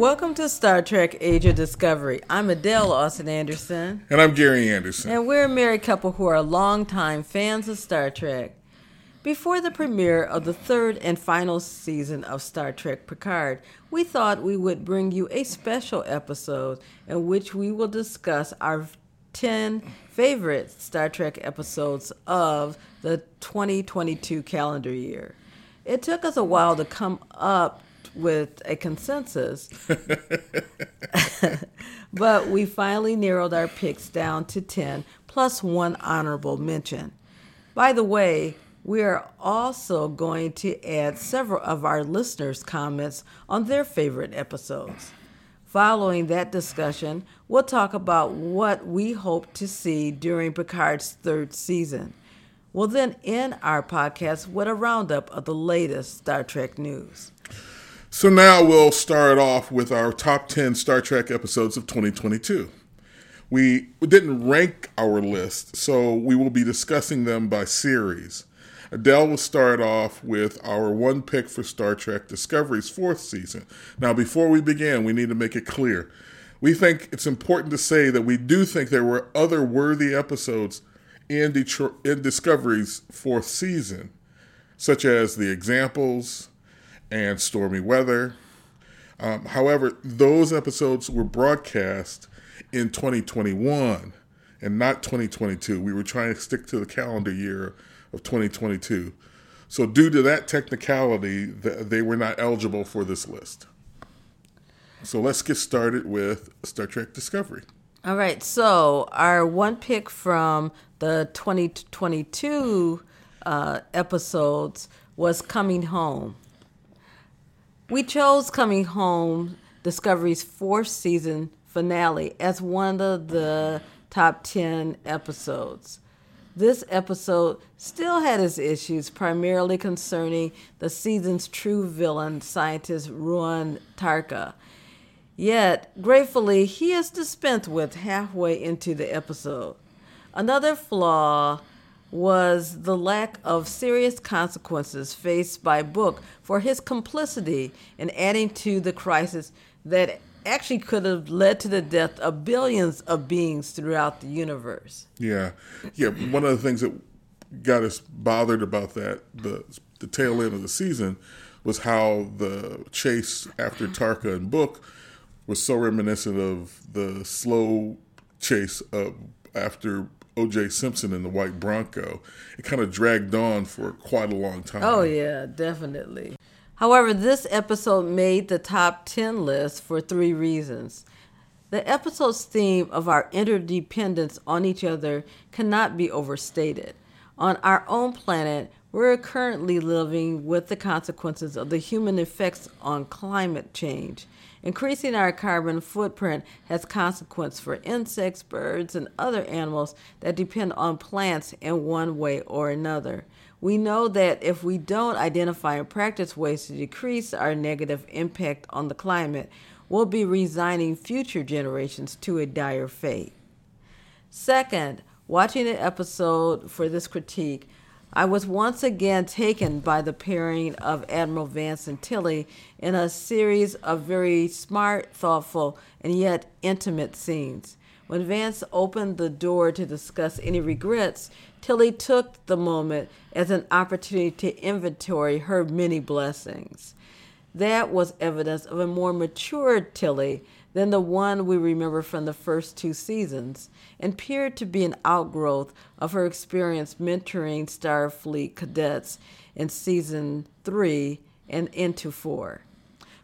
Welcome to Star Trek Age of Discovery. I'm Adele Austin Anderson. And I'm Gary Anderson. And we're a married couple who are longtime fans of Star Trek. Before the premiere of the third and final season of Star Trek Picard, we thought we would bring you a special episode in which we will discuss our 10 favorite Star Trek episodes of the 2022 calendar year. It took us a while to come up with a consensus. but we finally narrowed our picks down to 10 plus one honorable mention. By the way, we are also going to add several of our listeners' comments on their favorite episodes. Following that discussion, we'll talk about what we hope to see during Picard's third season. We'll then end our podcast with a roundup of the latest Star Trek news. So now we'll start off with our top 10 Star Trek episodes of 2022. We didn't rank our list, so we will be discussing them by series. Adele will start off with our one pick for Star Trek Discovery's fourth season. Now, before we begin, we need to make it clear. We think it's important to say that we do think there were other worthy episodes in, Detroit, in Discovery's fourth season, such as The Examples, and stormy weather. Um, however, those episodes were broadcast in 2021 and not 2022. We were trying to stick to the calendar year of 2022. So, due to that technicality, they were not eligible for this list. So, let's get started with Star Trek Discovery. All right. So, our one pick from the 2022 uh, episodes was Coming Home. We chose Coming Home, Discovery's fourth season finale, as one of the top 10 episodes. This episode still had its issues, primarily concerning the season's true villain, scientist Ruon Tarka. Yet, gratefully, he is dispensed with halfway into the episode. Another flaw was the lack of serious consequences faced by Book for his complicity in adding to the crisis that actually could have led to the death of billions of beings throughout the universe. Yeah. Yeah, one of the things that got us bothered about that the the tail end of the season was how the chase after Tarka and Book was so reminiscent of the slow chase of after O.J. Simpson in the white Bronco. It kind of dragged on for quite a long time. Oh, yeah, definitely. However, this episode made the top 10 list for three reasons. The episode's theme of our interdependence on each other cannot be overstated. On our own planet, we're currently living with the consequences of the human effects on climate change. Increasing our carbon footprint has consequences for insects, birds, and other animals that depend on plants in one way or another. We know that if we don't identify and practice ways to decrease our negative impact on the climate, we'll be resigning future generations to a dire fate. Second, watching the episode for this critique, I was once again taken by the pairing of Admiral Vance and Tilly in a series of very smart, thoughtful, and yet intimate scenes. When Vance opened the door to discuss any regrets, Tilly took the moment as an opportunity to inventory her many blessings. That was evidence of a more mature Tilly than the one we remember from the first two seasons, and appeared to be an outgrowth of her experience mentoring Starfleet cadets in season three and into four.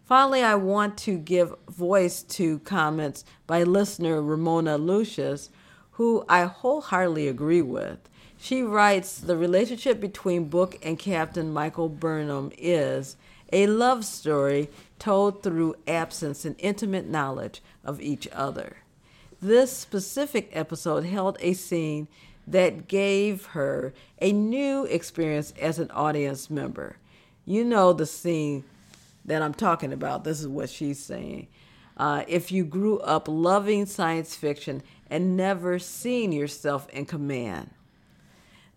Finally, I want to give voice to comments by listener Ramona Lucius, who I wholeheartedly agree with. She writes The relationship between Book and Captain Michael Burnham is a love story told through absence and intimate knowledge of each other. This specific episode held a scene that gave her a new experience as an audience member. You know the scene that I'm talking about. This is what she's saying. Uh, if you grew up loving science fiction and never seen yourself in command.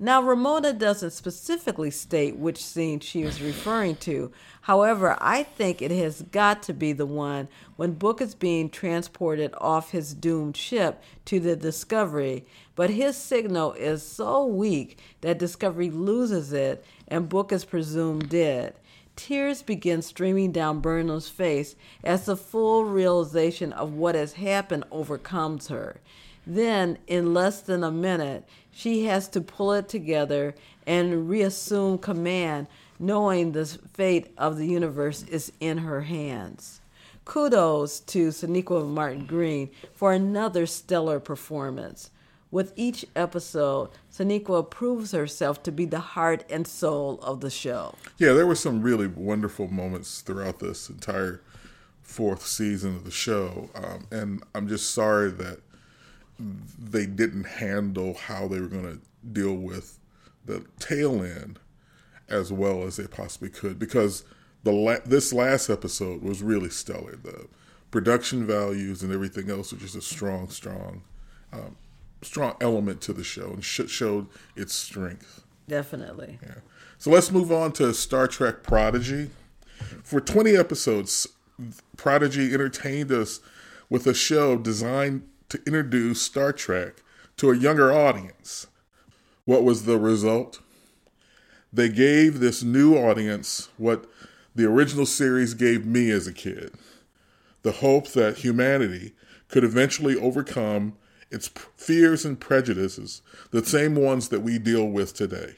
Now, Ramona doesn't specifically state which scene she is referring to. However, I think it has got to be the one when Book is being transported off his doomed ship to the Discovery, but his signal is so weak that Discovery loses it and Book is presumed dead. Tears begin streaming down Burnham's face as the full realization of what has happened overcomes her. Then, in less than a minute, she has to pull it together and reassume command, knowing the fate of the universe is in her hands. Kudos to Sonequa Martin Green for another stellar performance. With each episode, Sonequa proves herself to be the heart and soul of the show. Yeah, there were some really wonderful moments throughout this entire fourth season of the show. Um, and I'm just sorry that they didn't handle how they were going to deal with the tail end as well as they possibly could because the la- this last episode was really stellar. The production values and everything else was just a strong, strong, um, strong element to the show and sh- showed its strength. Definitely. Yeah. So let's move on to Star Trek Prodigy. For 20 episodes, Prodigy entertained us with a show designed to introduce Star Trek to a younger audience. What was the result? They gave this new audience what the original series gave me as a kid the hope that humanity could eventually overcome its fears and prejudices, the same ones that we deal with today.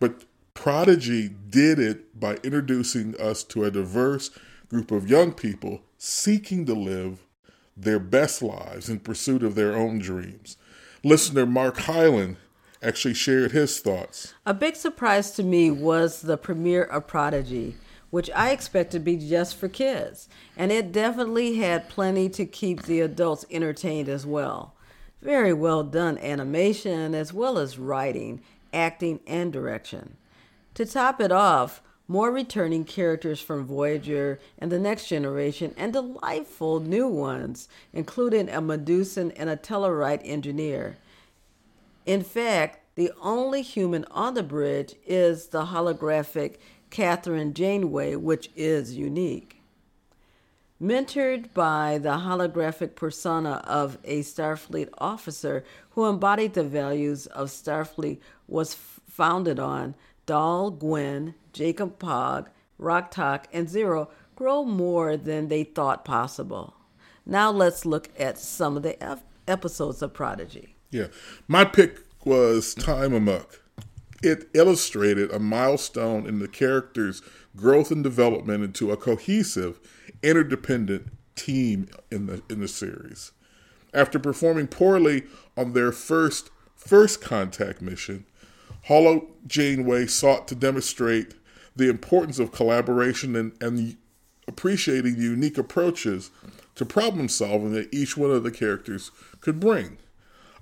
But Prodigy did it by introducing us to a diverse group of young people seeking to live their best lives in pursuit of their own dreams. Listener Mark Hyland actually shared his thoughts. A big surprise to me was the premiere of Prodigy, which I expected to be just for kids, and it definitely had plenty to keep the adults entertained as well. Very well done animation, as well as writing, acting, and direction. To top it off, more returning characters from Voyager and the Next Generation, and delightful new ones, including a Medusan and a Tellarite engineer. In fact, the only human on the bridge is the holographic Catherine Janeway, which is unique. Mentored by the holographic persona of a Starfleet officer who embodied the values of Starfleet was founded on, Dal Gwyn, Jankom Pog, Rok-Tahk, and Zero grow more than they thought possible. Now let's look at some of the episodes of Prodigy. Yeah. My pick was Time Amok. It illustrated a milestone in the character's growth and development into a cohesive, interdependent team in the in the series. After performing poorly on their first first contact mission, Holo Janeway sought to demonstrate the importance of collaboration and, and appreciating the unique approaches to problem solving that each one of the characters could bring.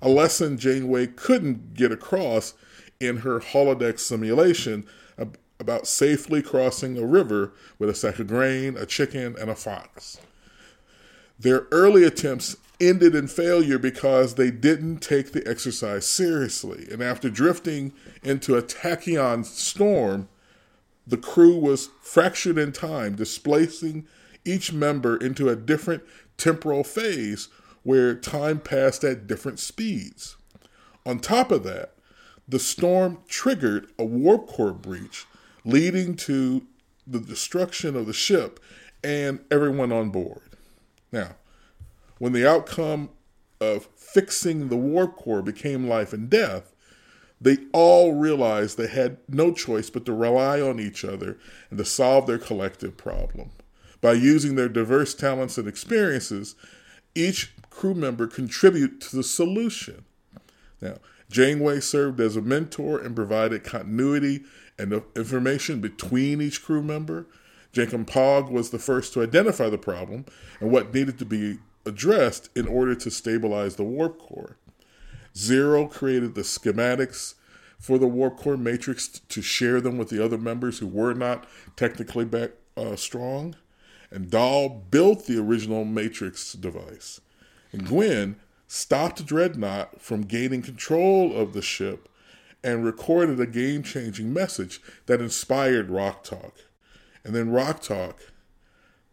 A lesson Janeway couldn't get across in her holodeck simulation about safely crossing a river with a sack of grain, a chicken, and a fox. Their early attempts ended in failure because they didn't take the exercise seriously. And after drifting into a tachyon storm, the crew was fractured in time, displacing each member into a different temporal phase where time passed at different speeds. On top of that, the storm triggered a warp core breach, leading to the destruction of the ship and everyone on board. Now, when the outcome of fixing the warp core became life and death, they all realized they had no choice but to rely on each other and to solve their collective problem. By using their diverse talents and experiences, each crew member contributed to the solution. Now, Janeway served as a mentor and provided continuity and information between each crew member. Jankom Pog was the first to identify the problem and what needed to be addressed in order to stabilize the warp core. Zero created the schematics for the warp core matrix to share them with the other members who were not technically back, uh, strong. And Dal built the original matrix device. And Gwyn stopped Dreadnought from gaining control of the ship and recorded a game changing message that inspired Rok-Tahk. And then Rok-Tahk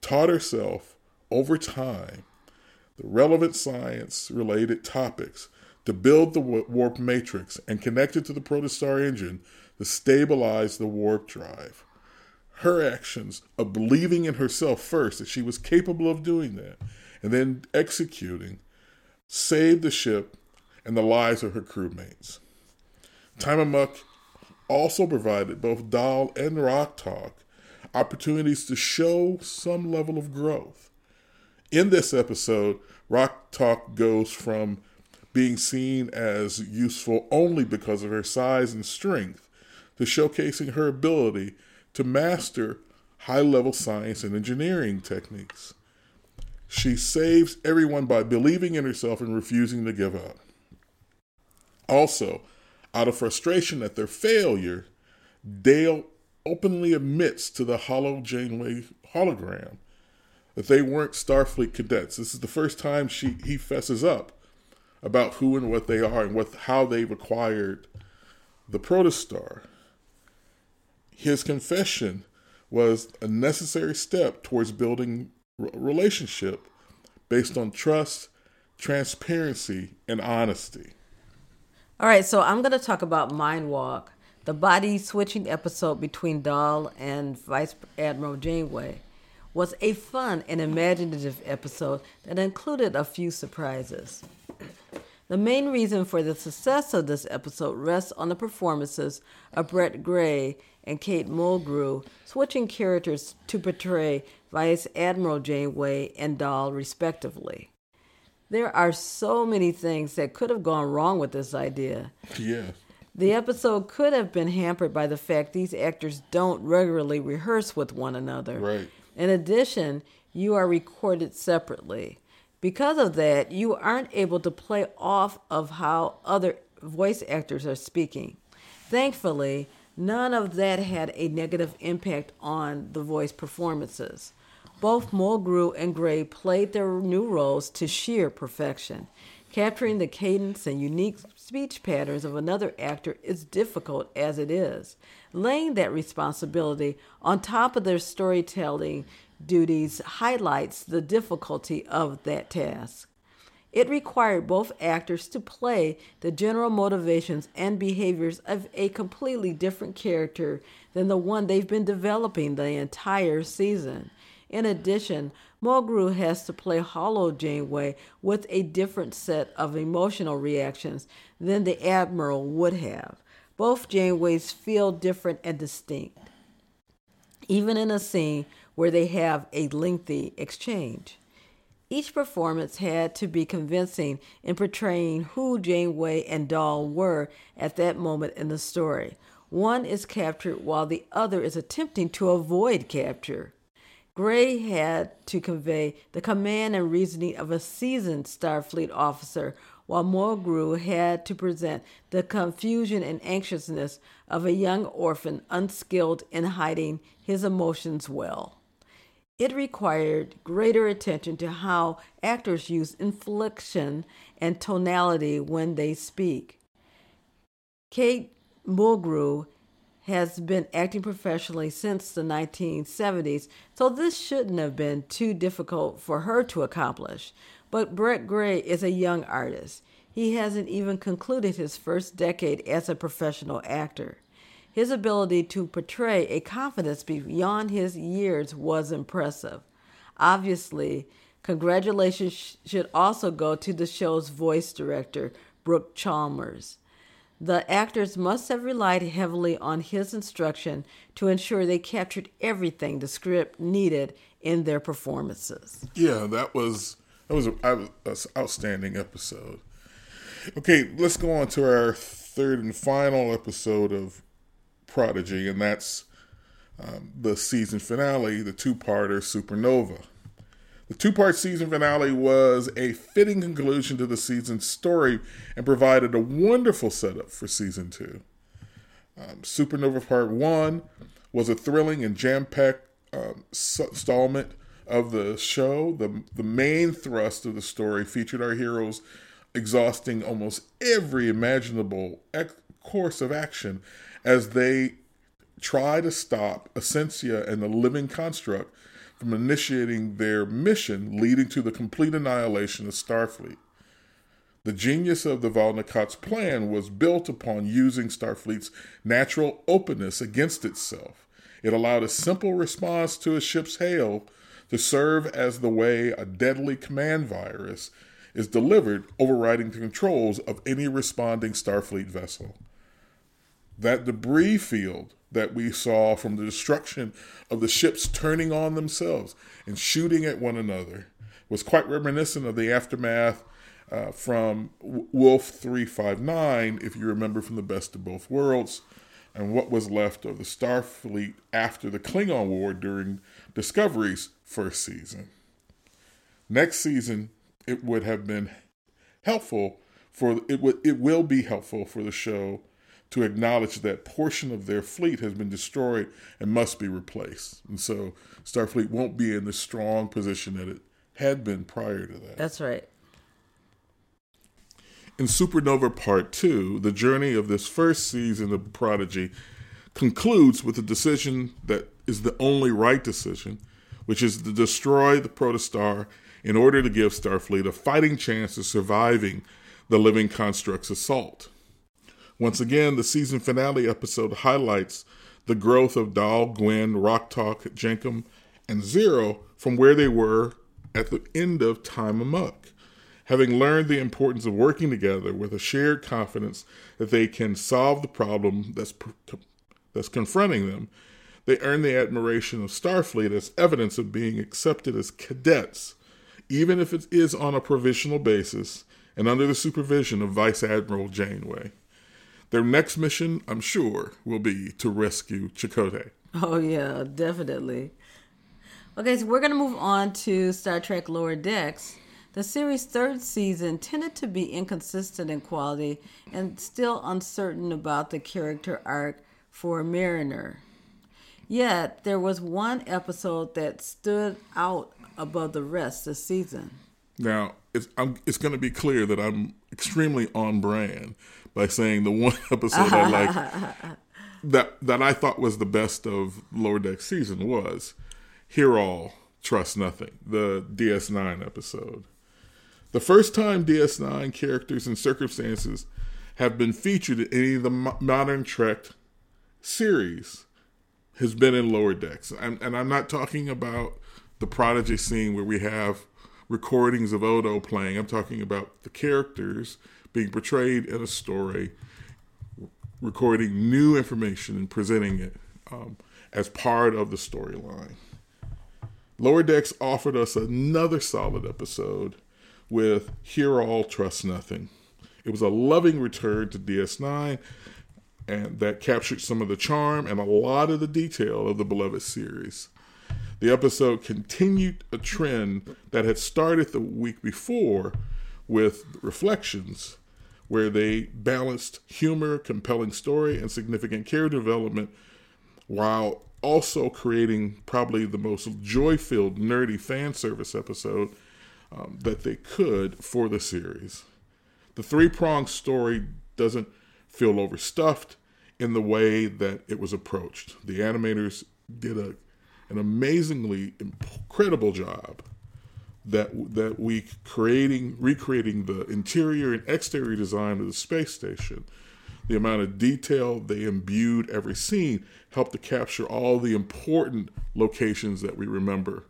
taught herself over time the relevant science related topics to build the warp matrix and connect it to the protostar engine to stabilize the warp drive. Her actions of believing in herself first that she was capable of doing that and then executing saved the ship and the lives of her crewmates. Time Amok also provided both Dal and Rok-Tahk opportunities to show some level of growth. In this episode, Rok-Tahk goes from being seen as useful only because of her size and strength to showcasing her ability to master high level science and engineering techniques. She saves everyone by believing in herself and refusing to give up. Also, out of frustration at their failure, Dal openly admits to the Holo Janeway hologram that they weren't Starfleet cadets. This is the first time she he fesses up about who and what they are and what how they've acquired the protostar. His confession was a necessary step towards building a relationship based on trust, transparency, and honesty. All right, so I'm going to talk about Mind Walk the body switching episode between Dal and Vice Admiral Janeway was a fun and imaginative episode that included a few surprises. The main reason for the success of this episode rests on the performances of Brett Gray and Kate Mulgrew, switching characters to portray Vice Admiral Janeway and Dal, respectively. There are so many things that could have gone wrong with this idea. Yeah. The episode could have been hampered by the fact these actors don't regularly rehearse with one another. Right. In addition, you are recorded separately. Because of that, you aren't able to play off of how other voice actors are speaking. Thankfully, none of that had a negative impact on the voice performances. Both Mulgrew and Gray played their new roles to sheer perfection. Capturing the cadence and unique speech patterns of another actor is difficult as it is. Laying that responsibility on top of their storytelling duties highlights the difficulty of that task. It required both actors to play the general motivations and behaviors of a completely different character than the one they've been developing the entire season. In addition, Mulgrew has to play Holo Janeway with a different set of emotional reactions than the Admiral would have. Both Janeways feel different and distinct, even in a scene where they have a lengthy exchange. Each performance had to be convincing in portraying who Janeway and Dal were at that moment in the story. One is captured while the other is attempting to avoid capture. Gray had to convey the command and reasoning of a seasoned Starfleet officer, while Mulgrew had to present the confusion and anxiousness of a young orphan unskilled in hiding his emotions well. It required greater attention to how actors use inflection and tonality when they speak. Kate Mulgrew has been acting professionally since the 1970s, so this shouldn't have been too difficult for her to accomplish. But Brett Gray is a young artist. He hasn't even concluded his first decade as a professional actor. His ability to portray a confidence beyond his years was impressive. Obviously, congratulations should also go to the show's voice director, Brooke Chalmers. The actors must have relied heavily on his instruction to ensure they captured everything the script needed in their performances. Yeah, that was that was an outstanding episode. Okay, let's go on to our third and final episode of Prodigy, and that's um, the season finale, the two-parter Supernova. The two part season finale was a fitting conclusion to the season's story and provided a wonderful setup for season two. Um, Supernova Part 1 was a thrilling and jam packed um, installment of the show. The, the main thrust of the story featured our heroes exhausting almost every imaginable course of action as they try to stop Ascencia and the living construct from initiating their mission leading to the complete annihilation of Starfleet. The genius of the Vau N'Akat's plan was built upon using Starfleet's natural openness against itself. It allowed a simple response to a ship's hail to serve as the way a deadly command virus is delivered, overriding the controls of any responding Starfleet vessel. That debris field that we saw from the destruction of the ships turning on themselves and shooting at one another was quite reminiscent of the aftermath uh, from Wolf 359, if you remember from the Best of Both Worlds, and what was left of the Starfleet after the Klingon War during Discovery's first season. Next season, it would have been helpful for it would it will be helpful for the show to acknowledge that portion of their fleet has been destroyed and must be replaced. And so Starfleet won't be in the strong position that it had been prior to that. That's right. In Supernova Part 2, the journey of this first season of Prodigy concludes with a decision that is the only right decision, which is to destroy the protostar in order to give Starfleet a fighting chance of surviving the living construct's assault. Once again, the season finale episode highlights the growth of Dal, Gwyn, Rok-Tahk, Jankom, and Zero from where they were at the end of Time Amok. Having learned the importance of working together with a shared confidence that they can solve the problem that's, that's confronting them, they earn the admiration of Starfleet as evidence of being accepted as cadets, even if it is on a provisional basis and under the supervision of Vice Admiral Janeway. Their next mission, I'm sure, will be to rescue Chakotay. Oh, yeah, definitely. Okay, so we're going to move on to Star Trek Lower Decks. The series' third season tended to be inconsistent in quality and still uncertain about the character arc for Mariner. Yet, there was one episode that stood out above the rest this season. Now, it's, it's going to be clear that I'm extremely on brand by saying the one episode I like that that I thought was the best of Lower Deck season was Hear All, Trust Nothing, the DS9 episode. The first time DS9 characters and circumstances have been featured in any of the modern Trek series has been in Lower Decks. And, and I'm not talking about the Prodigy scene where we have recordings of Odo playing. I'm talking about the characters being portrayed in a story, recording new information and presenting it um, as part of the storyline. Lower Decks offered us another solid episode with Hear All, Trust Nothing. It was a loving return to DS9 and that captured some of the charm and a lot of the detail of the beloved series. The episode continued a trend that had started the week before with Reflections, where they balanced humor, compelling story, and significant character development while also creating probably the most joy filled, nerdy fan service episode um, that they could for the series. The three pronged story doesn't feel overstuffed in the way that it was approached. The animators did a, an amazingly incredible job that that week creating recreating the interior and exterior design of the space station. The amount of detail they imbued every scene helped to capture all the important locations that we remember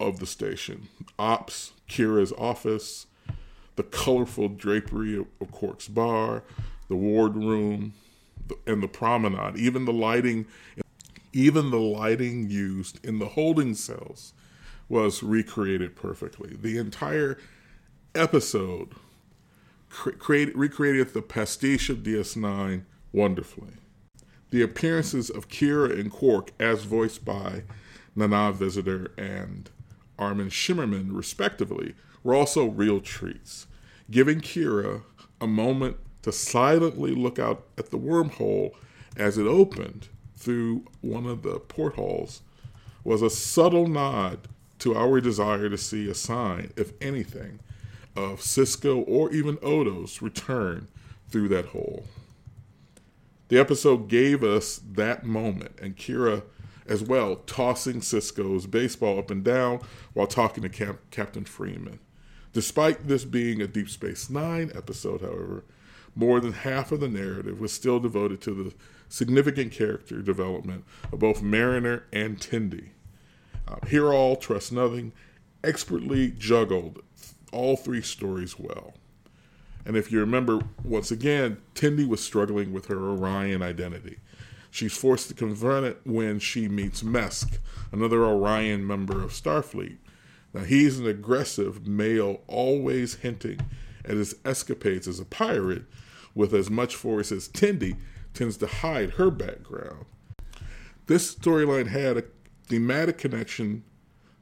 of the station. Ops kira's office the colorful drapery of, of quark's bar the wardroom and the promenade even the lighting even the lighting used in the holding cells was recreated perfectly. The entire episode cre- create, recreated the pastiche of DS9 wonderfully. The appearances of Kira and Quark, as voiced by Nana Visitor and Armin Shimerman, respectively, were also real treats, giving Kira a moment to silently look out at the wormhole as it opened through one of the portholes was a subtle nod to our desire to see a sign, if anything, of Sisko or even Odo's return through that hole. The episode gave us that moment, and Kira as well, tossing Sisko's baseball up and down while talking to Cap- Captain Freeman. Despite this being a Deep Space Nine episode, however, more than half of the narrative was still devoted to the significant character development of both Mariner and Tendi. Uh, Hear All, Trust Nothing expertly juggled all three stories well. And if you remember, once again, Tendi was struggling with her Orion identity. She's forced to confront it when she meets Mesk, another Orion member of Starfleet. Now, he's an aggressive male, always hinting at his escapades as a pirate, with as much force as Tendi tends to hide her background. This storyline had a thematic connection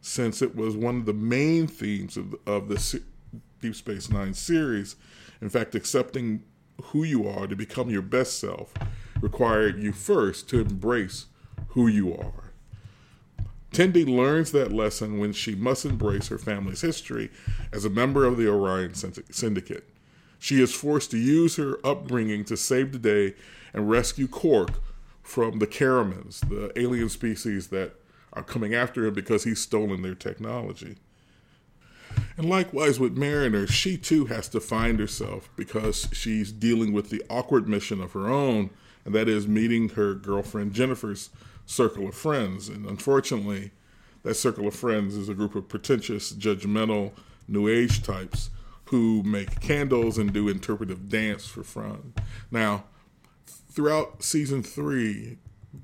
since it was one of the main themes of, of the Deep Space Nine series. In fact, accepting who you are to become your best self required you first to embrace who you are. Tendi learns that lesson when she must embrace her family's history as a member of the Orion Syndicate. She is forced to use her upbringing to save the day and rescue Quark from the Caramans, the alien species that are coming after him because he's stolen their technology. And likewise with Mariner, she too has to find herself because she's dealing with the awkward mission of her own and that is meeting her girlfriend Jennifer's circle of friends. And unfortunately, that circle of friends is a group of pretentious, judgmental, new age types who make candles and do interpretive dance for fun. Now, throughout season three,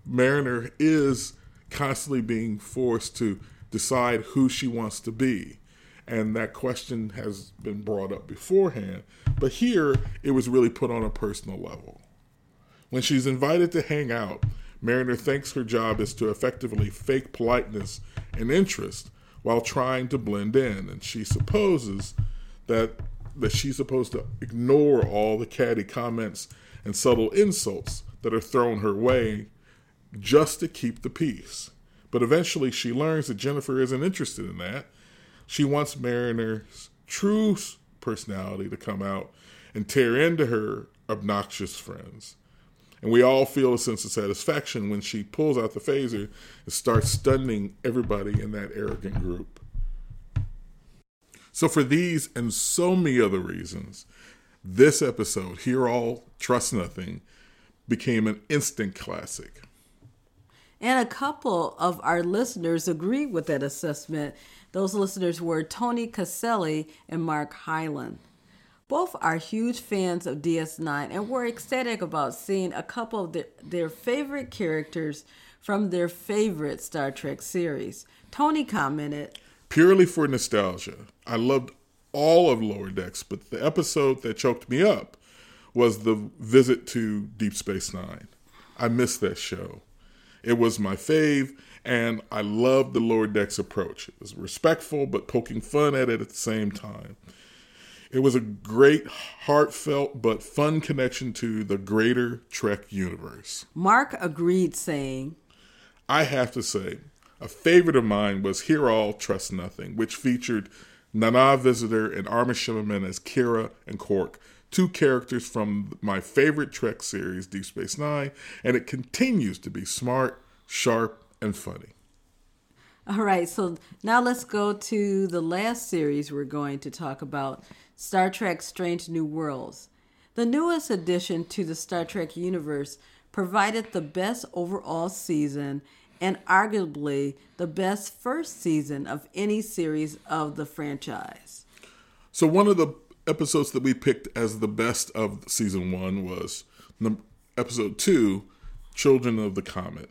Mariner is constantly being forced to decide who she wants to be. And that question has been brought up beforehand. But here, it was really put on a personal level. When she's invited to hang out, Mariner thinks her job is to effectively fake politeness and interest while trying to blend in, and she supposes that that she's supposed to ignore all the catty comments and subtle insults that are thrown her way just to keep the peace. But eventually she learns that Jennifer isn't interested in that. She wants Mariner's true personality to come out and tear into her obnoxious friends. And we all feel a sense of satisfaction when she pulls out the phaser and starts stunning everybody in that arrogant group. So, for these and so many other reasons, this episode, Hear All, Trust Nothing, became an instant classic. And a couple of our listeners agree with that assessment. Those listeners were Tony Caselli and Mark Hyland. Both are huge fans of DS9 and were ecstatic about seeing a couple of their, their favorite characters from their favorite Star Trek series. Tony commented Purely for nostalgia, I loved all of Lower Decks, but the episode that choked me up was the visit to Deep Space Nine. I missed that show. It was my fave, and I loved the Lower Decks approach. It was respectful, but poking fun at it at the same time. It was a great, heartfelt, but fun connection to the greater Trek universe. Mark agreed, saying, I have to say, a favorite of mine was Hear All, Trust Nothing, which featured Nana Visitor and Armin Shimerman as Kira and Quark, two characters from my favorite Trek series, Deep Space Nine, and it continues to be smart, sharp, and funny. All right, so now let's go to the last series we're going to talk about Star Trek Strange New Worlds. The newest addition to the Star Trek universe provided the best overall season and arguably the best first season of any series of the franchise. So, one of the episodes that we picked as the best of season one was episode two Children of the Comet.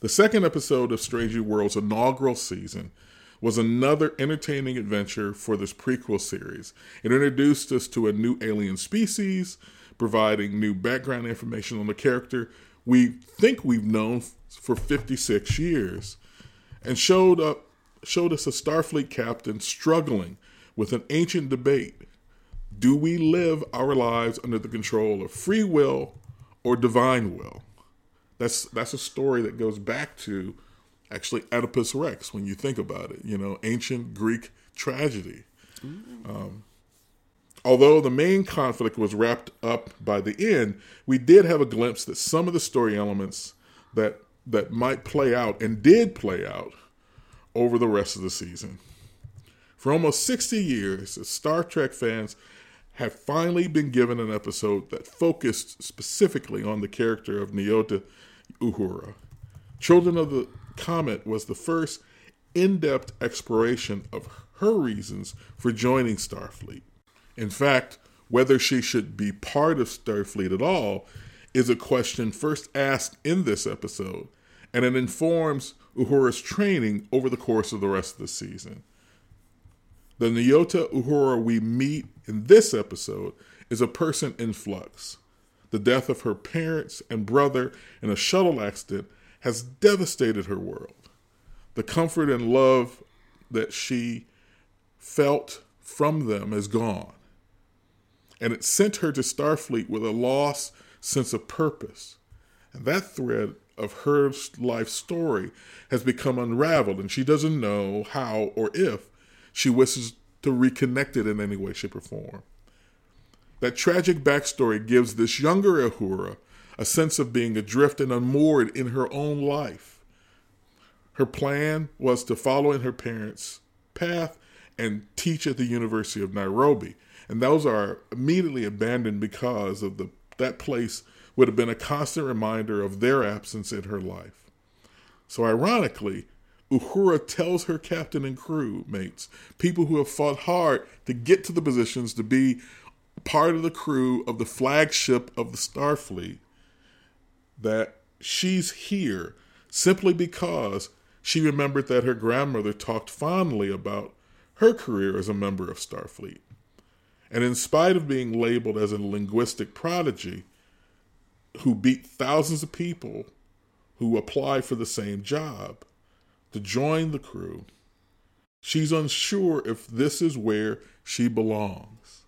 The second episode of Strange Worlds' inaugural season was another entertaining adventure for this prequel series. It introduced us to a new alien species, providing new background information on the character we think we've known for 56 years, and showed up showed us a Starfleet captain struggling with an ancient debate. Do we live our lives under the control of free will or divine will? That's that's a story that goes back to actually Oedipus Rex when you think about it. You know, ancient Greek tragedy. Um, Although the main conflict was wrapped up by the end, we did have a glimpse that some of the story elements that that might play out and did play out over the rest of the season. For almost 60 years, as Star Trek fans have finally been given an episode that focused specifically on the character of Nyota Uhura. Children of the Comet was the first in depth exploration of her reasons for joining Starfleet. In fact, whether she should be part of Starfleet at all is a question first asked in this episode, and it informs Uhura's training over the course of the rest of the season. The Nyota Uhura we meet in this episode is a person in flux. The death of her parents and brother in a shuttle accident has devastated her world. The comfort and love that she felt from them is gone. And it sent her to Starfleet with a lost sense of purpose. And that thread of her life story has become unraveled, and she doesn't know how or if she wishes to reconnect it in any way, shape, or form. That tragic backstory gives this younger Uhura a sense of being adrift and unmoored in her own life. Her plan was to follow in her parents' path and teach at the University of Nairobi. And those are immediately abandoned because of the that place would have been a constant reminder of their absence in her life. So ironically, Uhura tells her captain and crew mates, people who have fought hard to get to the positions to be part of the crew of the flagship of the Starfleet, that she's here simply because she remembered that her grandmother talked fondly about her career as a member of Starfleet. And in spite of being labeled as a linguistic prodigy who beat thousands of people who apply for the same job to join the crew, she's unsure if this is where she belongs.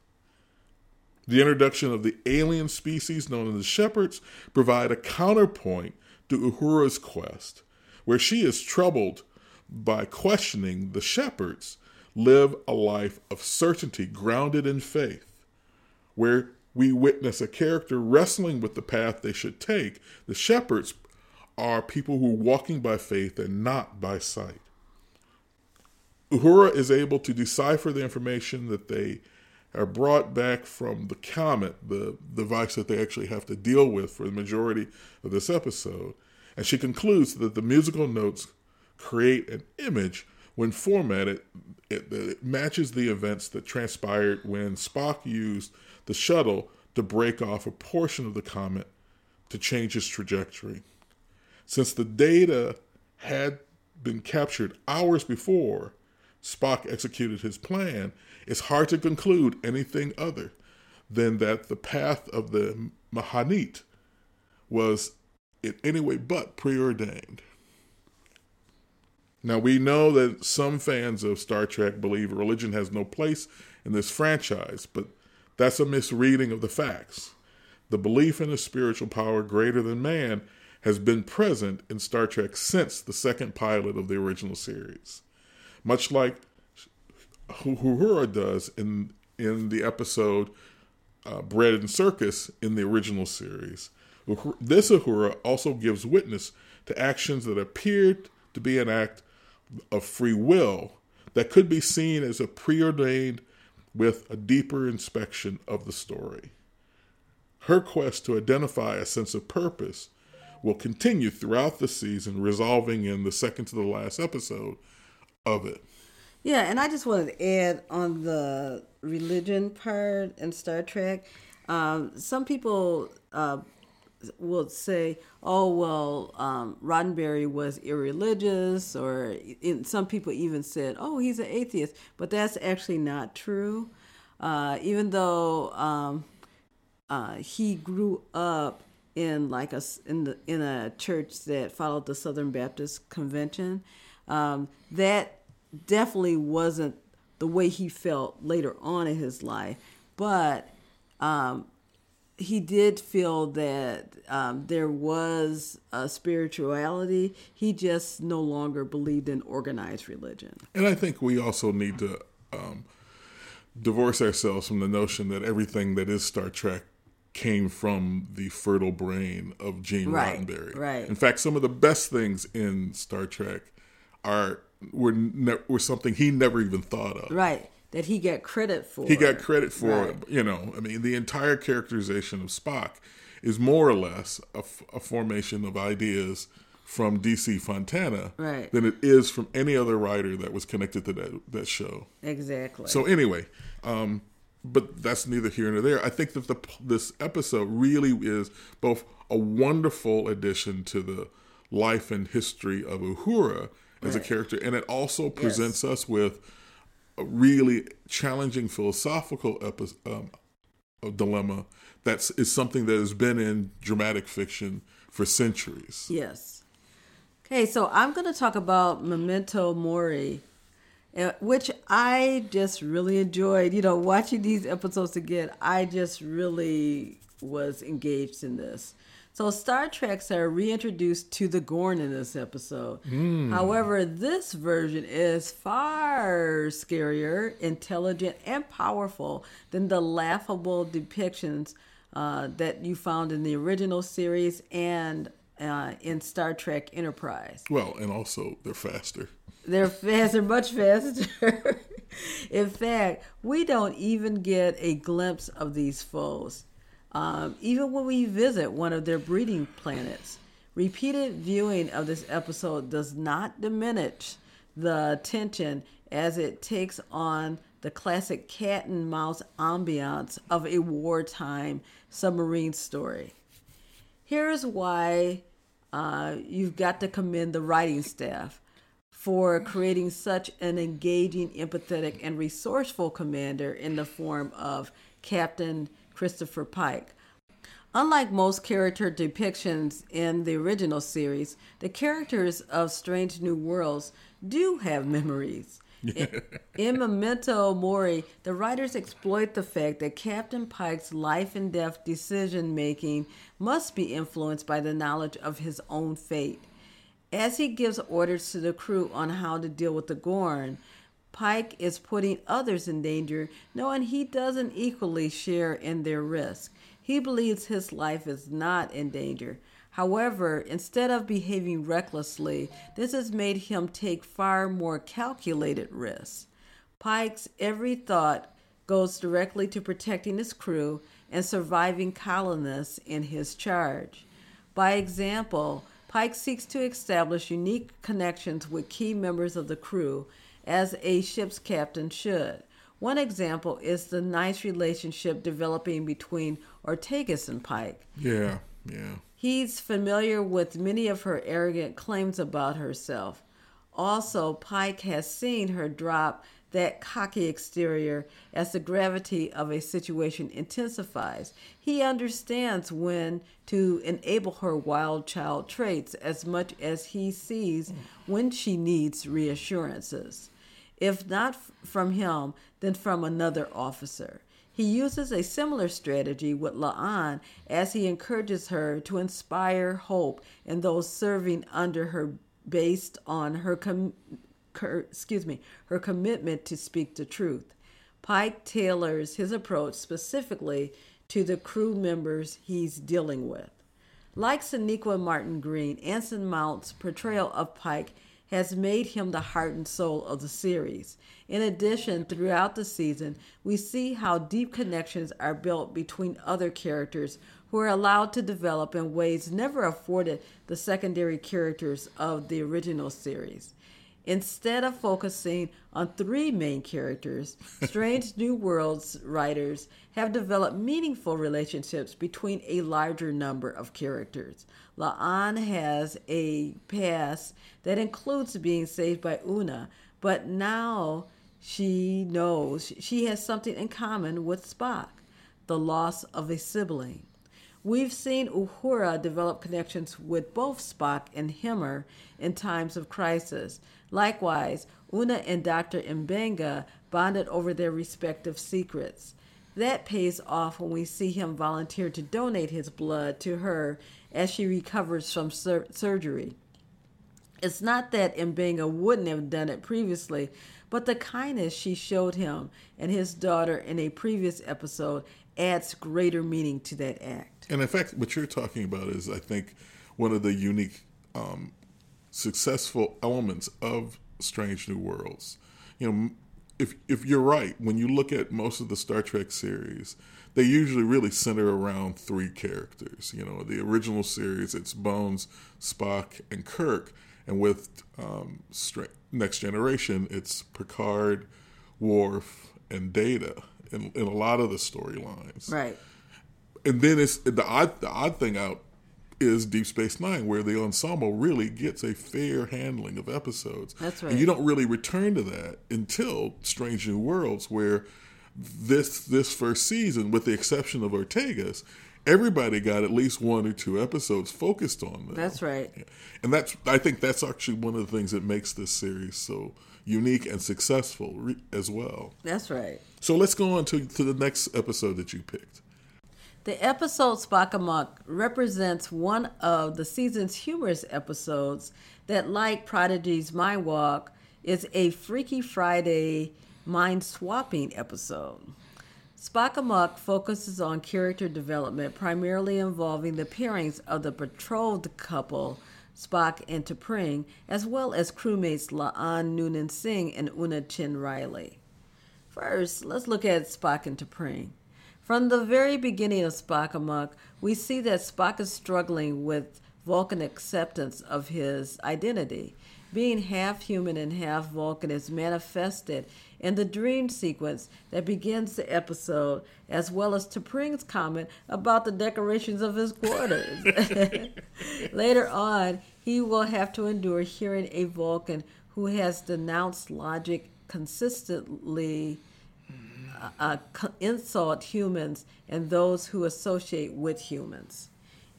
The introduction of the alien species known as the Shepherds provide a counterpoint to Uhura's quest where she is troubled by questioning the shepherds, live a life of certainty grounded in faith, where we witness a character wrestling with the path they should take. The shepherds are people who are walking by faith and not by sight. Uhura is able to decipher the information that they are brought back from the comet, the device that they actually have to deal with for the majority of this episode, and she concludes that the musical notes create an image when formatted it, matches the events that transpired when Spock used the shuttle to break off a portion of the comet to change its trajectory. Since the data had been captured hours before Spock executed his plan, it's hard to conclude anything other than that the path of the M'hanit was in any way but preordained. Now, we know that some fans of Star Trek believe religion has no place in this franchise, but that's a misreading of the facts. The belief in a spiritual power greater than man has been present in Star Trek since the second pilot of the original series. Much like Uhura does in, in the episode uh, Bread and Circus in the original series. This Uhura also gives witness to actions that appeared to be an act of free will that could be seen as a preordained with a deeper inspection of the story. Her quest to identify a sense of purpose will continue throughout the season, resolving in the second to the last episode of it. Yeah, and I just wanted to add on the religion part in Star Trek. Um, some people uh, will say, "Oh well, um, Roddenberry was irreligious," or some people even said, "Oh, he's an atheist," but that's actually not true. Uh, even though um, uh, he grew up in like a in the in a church that followed the Southern Baptist Convention, um, that definitely wasn't the way he felt later on in his life, but um, he did feel that um, there was a spirituality. He just no longer believed in organized religion. And I think we also need to um, divorce ourselves from the notion that everything that is Star Trek came from the fertile brain of Gene Right, Roddenberry. right. In fact, some of the best things in Star Trek are were ne- were something he never even thought of. Right. That he got credit for. He got credit for Right. You know, I mean, the entire characterization of Spock is more or less a, f- a formation of ideas from DC Fontana Right. than it is from any other writer that was connected to that that show. Exactly. So anyway, um, but that's neither here nor there. I think that the this episode really is both a wonderful addition to the life and history of Uhura as a character, and it also presents us with a really challenging philosophical epi- um, a dilemma that is something that has been in dramatic fiction for centuries. Yes. Okay, so I'm going to talk about Memento Mori, which I just really enjoyed. You know, watching these episodes again, I just really was engaged in this. So Star Treks are reintroduced to the Gorn in this episode. However, this version is far scarier, intelligent, and powerful than the laughable depictions uh, that you found in the original series and uh, in Star Trek Enterprise. Well, and also they're faster. They're faster, much faster. In fact, we don't even get a glimpse of these foes, um, even when we visit one of their breeding planets. Repeated viewing of this episode does not diminish the tension as it takes on the classic cat and mouse ambiance of a wartime submarine story. Here's why uh, you've got to commend the writing staff for creating such an engaging, empathetic, and resourceful commander in the form of Captain Christopher Pike. Unlike most character depictions in the original series, the characters of Strange New Worlds do have memories. In, in Memento Mori, the writers exploit the fact that Captain Pike's life and death decision making must be influenced by the knowledge of his own fate. As he gives orders to the crew on how to deal with the Gorn, Pike is putting others in danger, knowing he doesn't equally share in their risk. He believes his life is not in danger. However, instead of behaving recklessly, this has made him take far more calculated risks. Pike's every thought goes directly to protecting his crew and surviving colonists in his charge. By example, Pike seeks to establish unique connections with key members of the crew, as a ship's captain should. One example is the nice relationship developing between Ortegas and Pike. Yeah, yeah. He's familiar with many of her arrogant claims about herself. Also, Pike has seen her drop that cocky exterior as the gravity of a situation intensifies. He understands when to enable her wild child traits as much as he sees when she needs reassurances. If not from him, then from another officer. He uses a similar strategy with La'an as he encourages her to inspire hope in those serving under her based on her com- excuse me, her commitment to speak the truth. Pike tailors his approach specifically to the crew members he's dealing with. Like Sonequa Martin Green, Anson Mount's portrayal of Pike has made him the heart and soul of the series. In addition, throughout the season, we see how deep connections are built between other characters who are allowed to develop in ways never afforded the secondary characters of the original series. Instead of focusing on three main characters, Strange New Worlds writers have developed meaningful relationships between a larger number of characters. La'an has a past that includes being saved by Una, but now she knows she has something in common with Spock the loss of a sibling. We've seen Uhura develop connections with both Spock and Hemmer in times of crisis. Likewise, Una and Dr. Mbenga bonded over their respective secrets. That pays off when we see him volunteer to donate his blood to her as she recovers from sur- surgery. It's not that Mbenga wouldn't have done it previously, but the kindness she showed him and his daughter in a previous episode adds greater meaning to that act. And in fact, what you're talking about is, I think, one of the unique, um, successful elements of Strange New Worlds. You know, if if you're right, when you look at most of the Star Trek series, they usually really center around three characters. You know, the original series, it's Bones, Spock, and Kirk, and with um, Next Generation, it's Picard, Worf, and Data in, in a lot of the storylines. Right. And then it's the odd the odd thing out is Deep Space Nine, where the ensemble really gets a fair handling of episodes. That's right. And you don't really return to that until Strange New Worlds, where this this first season, with the exception of Ortegas, everybody got at least one or two episodes focused on them. That's right. And that's I think that's actually one of the things that makes this series so unique and successful re- as well. That's right. So let's go on to, to the next episode that you picked. The episode Spock Amok represents one of the season's humorous episodes that, like Prodigy's Mind Walk, is a Freaky Friday mind swapping episode. Spock Amok focuses on character development, primarily involving the pairings of the betrothed couple, Spock and T'Pring, as well as crewmates La'an Noonien Singh and Una Chin Riley. First, let's look at Spock and T'Pring. From the very beginning of Spock Amok, we see that Spock is struggling with Vulcan acceptance of his identity. Being half human and half Vulcan is manifested in the dream sequence that begins the episode, as well as T'Pring's comment about the decorations of his quarters. Later on, he will have to endure hearing a Vulcan who has denounced logic consistently uh, insult humans and those who associate with humans.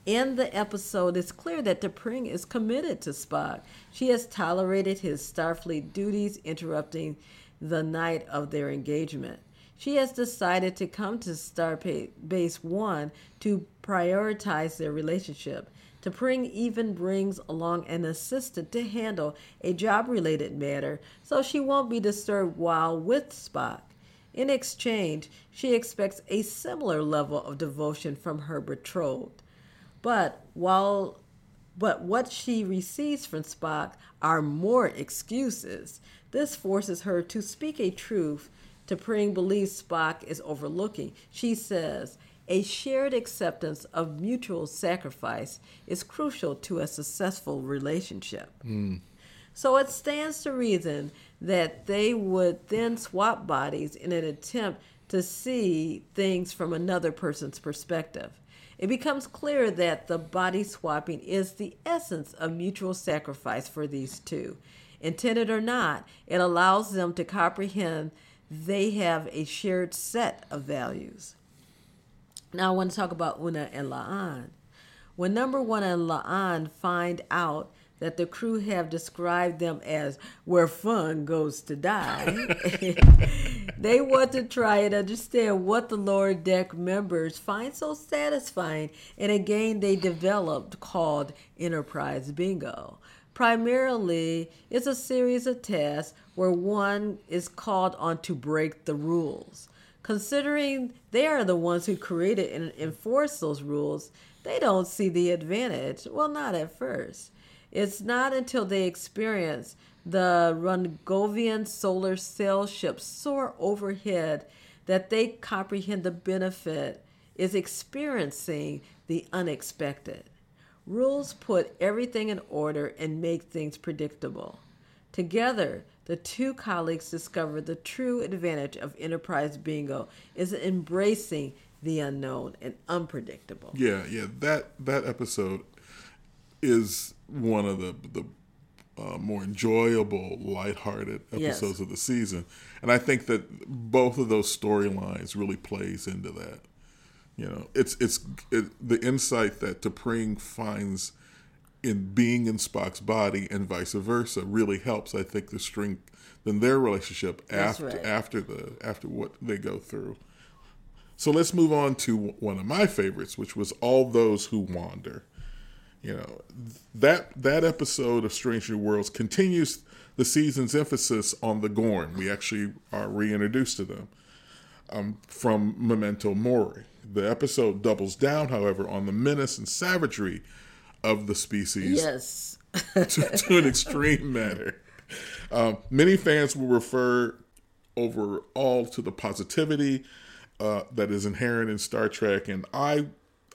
In the episode, it's clear that T'Pring is committed to Spock. She has tolerated his Starfleet duties, interrupting the night of their engagement. She has decided to come to Starbase 1 to prioritize their relationship. T'Pring even brings along an assistant to handle a job related matter so she won't be disturbed while with Spock. In exchange, she expects a similar level of devotion from her betrothed. But while but what she receives from Spock are more excuses. This forces her to speak a truth T'Pring believes Spock is overlooking. She says, a shared acceptance of mutual sacrifice is crucial to a successful relationship. Mm. So it stands to reason that they would then swap bodies in an attempt to see things from another person's perspective. It becomes clear that the body swapping is the essence of mutual sacrifice for these two. Intended or not, it allows them to comprehend they have a shared set of values. Now, I want to talk about Una and La'an. When number one and La'an find out that the crew have described them as where fun goes to die. they want to try and understand what the lower deck members find so satisfying in a game they developed called Enterprise Bingo. Primarily, it's a series of tests where one is called on to break the rules. Considering they are the ones who created and enforced those rules, they don't see the advantage. Well, not at first. It's not until they experience the Rungovian solar sail ship soar overhead that they comprehend the benefit is experiencing the unexpected. Rules put everything in order and make things predictable. Together, the two colleagues discover the true advantage of enterprise bingo is embracing the unknown and unpredictable. Yeah, yeah, that that episode is one of the the uh, more enjoyable, lighthearted episodes yes. of the season, and I think that both of those storylines really plays into that. You know, it's it's it, the insight that T'Pring finds in being in Spock's body and vice versa really helps. I think the strength in their relationship after right. after the after what they go through. So let's move on to one of my favorites, which was all those who wander. You know that that episode of Strange New Worlds continues the season's emphasis on the Gorn. We actually are reintroduced to them um, from Memento Mori. The episode doubles down, however, on the menace and savagery of the species Yes. to, to an extreme manner. Um, many fans will refer overall to the positivity uh, that is inherent in Star Trek, and I,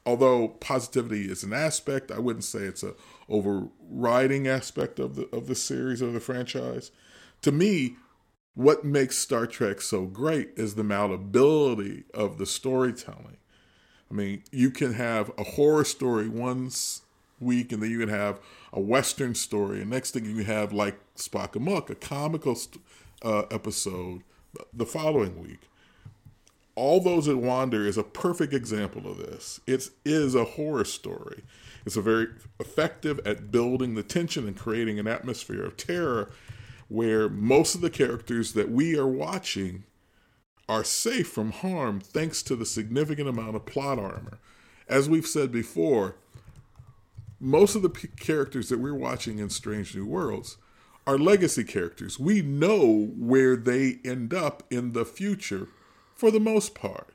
although positivity is an aspect, I wouldn't say it's a overriding aspect of the of the series or the franchise. To me, what makes Star Trek so great is the malleability of the storytelling. I mean, you can have a horror story once week, and then you can have a western story, and next thing you have like Spock Amok, a comical uh, episode the following week. All Those That Wander is a perfect example of this. It is a horror story. It's a very effective at building the tension and creating an atmosphere of terror where most of the characters that we are watching are safe from harm thanks to the significant amount of plot armor. As we've said before, most of the p- characters that we're watching in Strange New Worlds are legacy characters. We know where they end up in the future for the most part.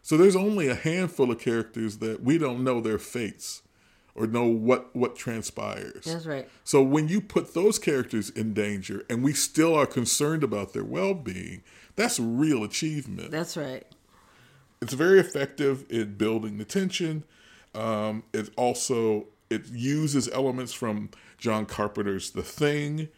So there's only a handful of characters that we don't know their fates or know what what transpires. That's right. So when you put those characters in danger and we still are concerned about their well-being, that's a real achievement. That's right. It's very effective in building the tension. Um, it also it uses elements from John Carpenter's The Thing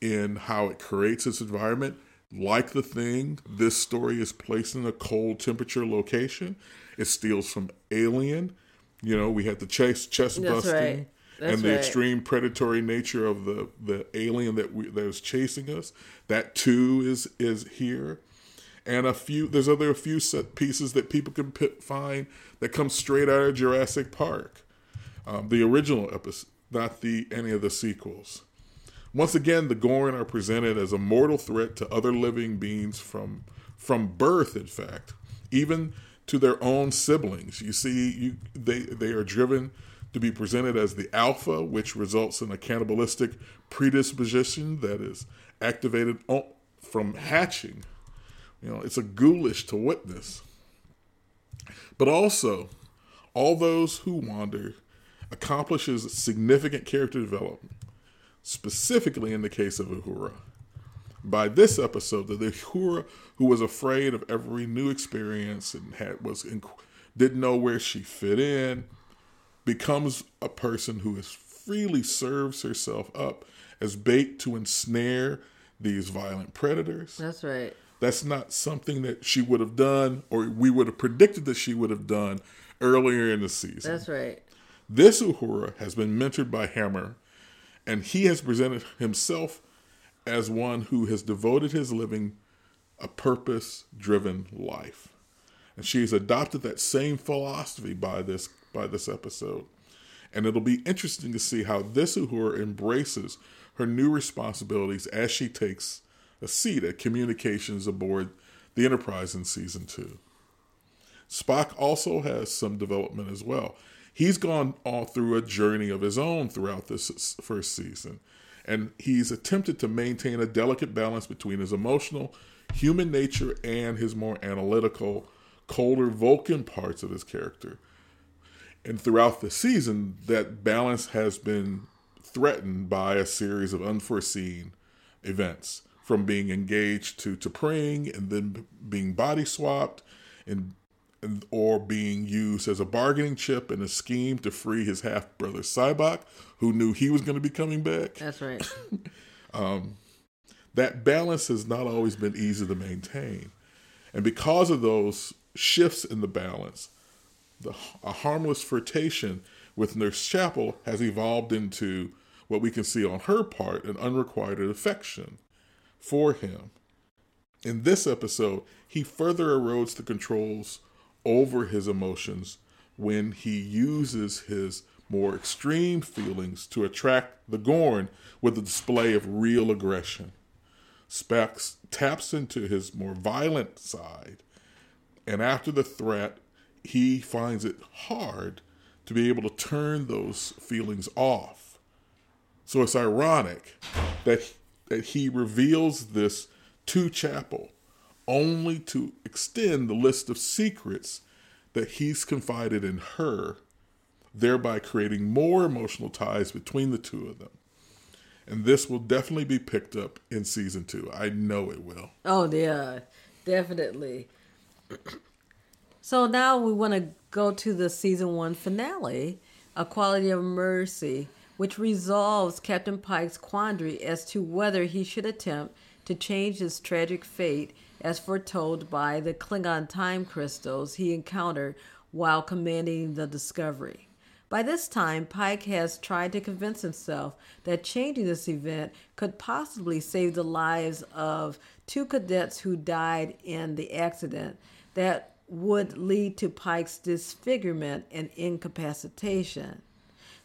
in how it creates its environment. Like The Thing, this story is placed in a cold temperature location. It steals from Alien. You know, we had the chase chest That's busting right. And the right. extreme predatory nature of the the alien that we, that is chasing us. That too is is here, and a few there's other a few set pieces that people can pit, find that come straight out of Jurassic Park, um, the original episode, not the any of the sequels. Once again, the Gorn are presented as a mortal threat to other living beings from from birth. In fact, even to their own siblings. You see, you they they are driven to be presented as the alpha, which results in a cannibalistic predisposition that is activated from hatching. You know, it's a ghoulish to witness. But also, all those who wander accomplishes significant character development, specifically in the case of Uhura. By this episode, the Uhura who was afraid of every new experience and had was in, didn't know where she fit in, becomes a person who is freely serves herself up as bait to ensnare these violent predators. That's right. That's not something that she would have done, or we would have predicted that she would have done earlier in the season. That's right. This Uhura has been mentored by Hemmer, and he has presented himself as one who has devoted his living a purpose driven life. And she has adopted that same philosophy by this by this episode. And it'll be interesting to see how this Uhura embraces her new responsibilities as she takes a seat at communications aboard the Enterprise in season two. Spock also has some development as well. He's gone all through a journey of his own throughout this first season, and he's attempted to maintain a delicate balance between his emotional, human nature and his more analytical, colder Vulcan parts of his character. And throughout the season, that balance has been threatened by a series of unforeseen events, from being engaged to to T'Pring and then being body swapped and, and or being used as a bargaining chip in a scheme to free his half brother Sybok, who knew he was going to be coming back. That's right. Um, that balance has not always been easy to maintain. And because of those shifts in the balance, the, a harmless flirtation with Nurse Chapel has evolved into what we can see on her part an unrequited affection for him. In this episode, he further erodes the controls over his emotions when he uses his more extreme feelings to attract the Gorn with a display of real aggression. Spock taps into his more violent side, and after the threat, he finds it hard to be able to turn those feelings off. So it's ironic that that he reveals this to Chapel only to extend the list of secrets that he's confided in her, thereby creating more emotional ties between the two of them. And this will definitely be picked up in season two. I know it will. Oh, yeah, definitely. so now we want to go to the season one finale, A Quality of Mercy, which resolves Captain Pike's quandary as to whether he should attempt to change his tragic fate as foretold by the Klingon time crystals he encountered while commanding the Discovery. By this time, Pike has tried to convince himself that changing this event could possibly save the lives of two cadets who died in the accident that would lead to Pike's disfigurement and incapacitation.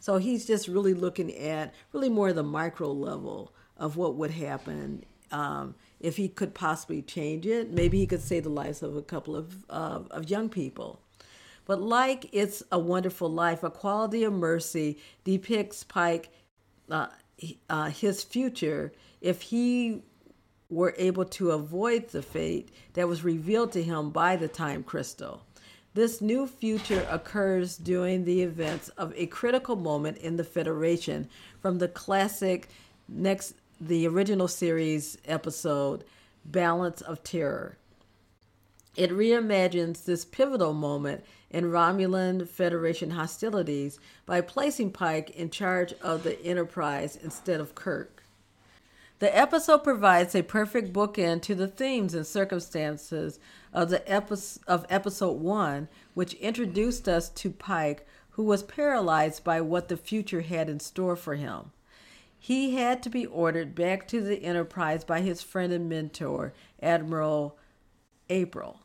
So he's just really looking at really more the micro level of what would happen um, if he could possibly change it. Maybe he could save the lives of a couple of, uh, of young people. But like It's a Wonderful Life, A Quality of Mercy depicts Pike, uh, uh, his future, if he were able to avoid the fate that was revealed to him by the time crystal. This new future occurs during the events of a critical moment in the Federation from the classic next the original series episode, Balance of Terror. It reimagines this pivotal moment in Romulan Federation hostilities by placing Pike in charge of the Enterprise instead of Kirk. The episode provides a perfect bookend to the themes and circumstances of the of episode 1, which introduced us to Pike, who was paralyzed by what the future had in store for him. He had to be ordered back to the Enterprise by his friend and mentor, Admiral April.